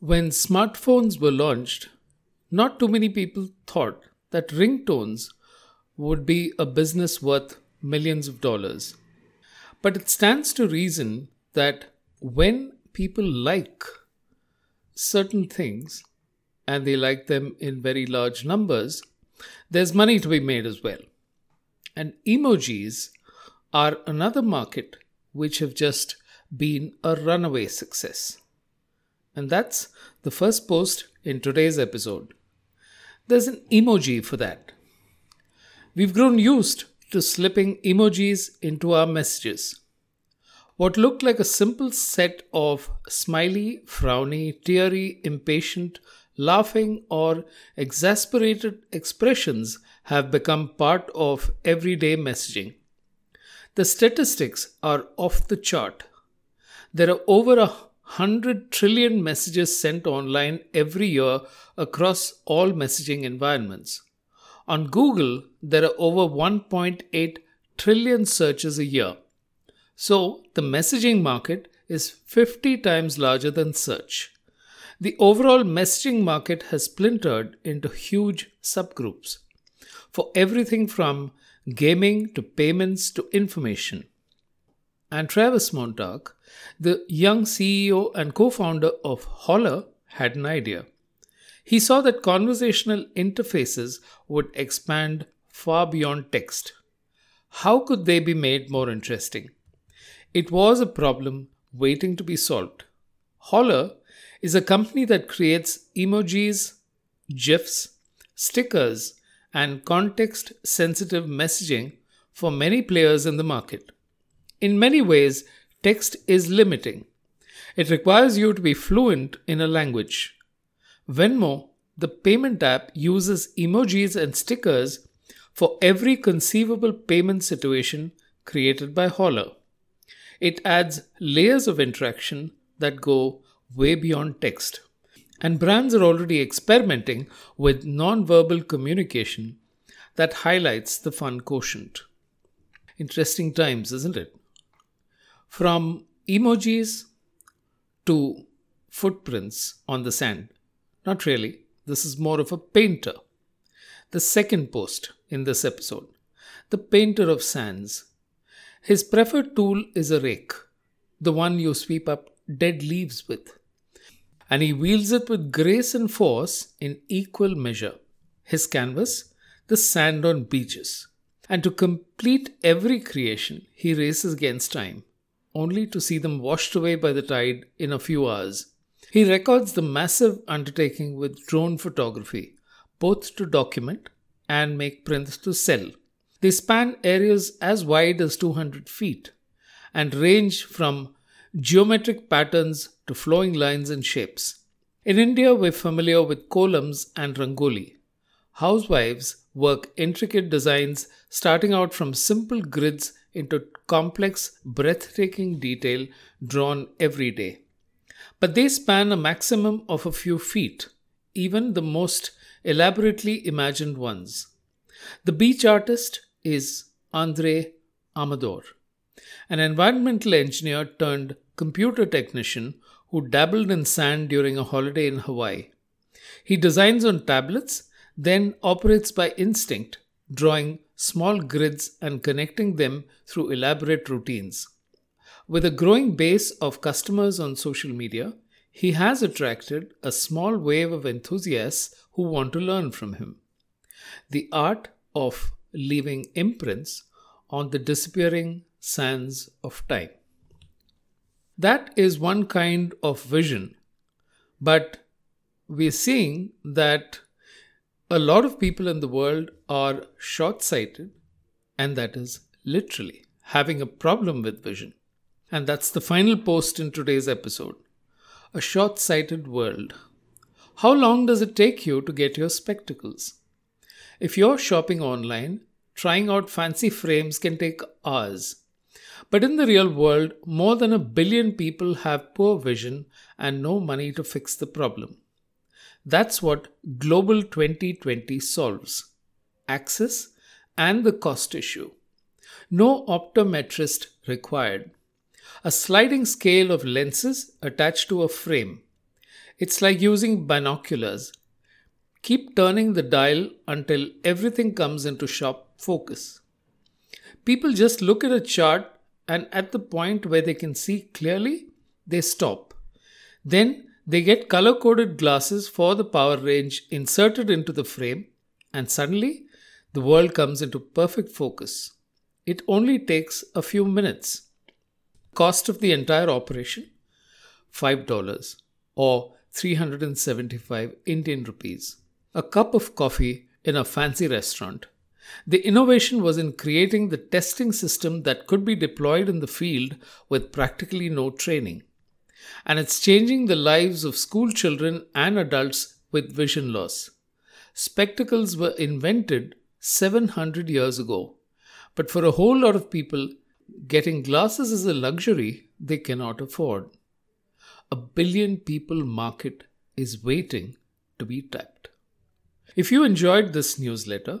When smartphones were launched, not too many people thought that ringtones would be a business worth millions of dollars. But it stands to reason that when people like certain things and they like them in very large numbers, there's money to be made as well. And emojis are another market which have just been a runaway success. And that's the first post in today's episode. There's an emoji for that. We've grown used to slipping emojis into our messages. What looked like a simple set of smiley, frowny, teary, impatient, laughing, or exasperated expressions have become part of everyday messaging. The statistics are off the chart. There are over a 100 trillion messages sent online every year across all messaging environments. On Google, there are over 1.8 trillion searches a year. So, the messaging market is 50 times larger than search. The overall messaging market has splintered into huge subgroups for everything from gaming to payments to information. And Travis Montaque, the young CEO and co founder of Holler, had an idea. He saw that conversational interfaces would expand far beyond text. How could they be made more interesting? It was a problem waiting to be solved. Holler is a company that creates emojis, GIFs, stickers, and context sensitive messaging for many players in the market. In many ways, text is limiting. It requires you to be fluent in a language. Venmo, the payment app, uses emojis and stickers for every conceivable payment situation created by Holler. It adds layers of interaction that go way beyond text. And brands are already experimenting with non-verbal communication that highlights the fun quotient. Interesting times, isn't it? From emojis to footprints on the sand. Not really. This is more of a painter. The second post in this episode The Painter of Sands. His preferred tool is a rake, the one you sweep up dead leaves with and he wields it with grace and force in equal measure. His canvas, the sand on beaches. And to complete every creation, he races against time, only to see them washed away by the tide in a few hours. He records the massive undertaking with drone photography, both to document and make prints to sell. They span areas as wide as 200 feet and range from geometric patterns to flowing lines and shapes. In India, we're familiar with kolams and rangoli. Housewives work intricate designs starting out from simple grids into complex, breathtaking detail drawn every day. But they span a maximum of a few feet, even the most elaborately imagined ones. The beach artist is Andre Amador an environmental engineer turned computer technician who dabbled in sand during a holiday in Hawaii. He designs on tablets, then operates by instinct, drawing small grids and connecting them through elaborate routines. With a growing base of customers on social media, he has attracted a small wave of enthusiasts who want to learn from him. The art of leaving imprints on the disappearing sands of time. That is one kind of vision, but we're seeing that a lot of people in the world are short sighted, and that is literally having a problem with vision. And that's the final post in today's episode. A short sighted world. How long does it take you to get your spectacles? If you're shopping online, trying out fancy frames can take hours. But in the real world, more than a billion people have poor vision and no money to fix the problem. That's what Global 2020 solves access and the cost issue. No optometrist required. A sliding scale of lenses attached to a frame. It's like using binoculars. Keep turning the dial until everything comes into sharp focus. People just look at a chart and at the point where they can see clearly, they stop. Then they get color coded glasses for the power range inserted into the frame, and suddenly the world comes into perfect focus. It only takes a few minutes. Cost of the entire operation $5 or 375 Indian rupees. A cup of coffee in a fancy restaurant. The innovation was in creating the testing system that could be deployed in the field with practically no training. And it's changing the lives of school children and adults with vision loss. Spectacles were invented 700 years ago, but for a whole lot of people, getting glasses is a luxury they cannot afford. A billion people market is waiting to be tapped. If you enjoyed this newsletter,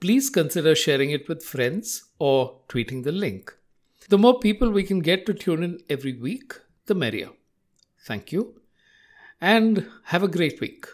please consider sharing it with friends or tweeting the link. The more people we can get to tune in every week, the merrier. Thank you and have a great week.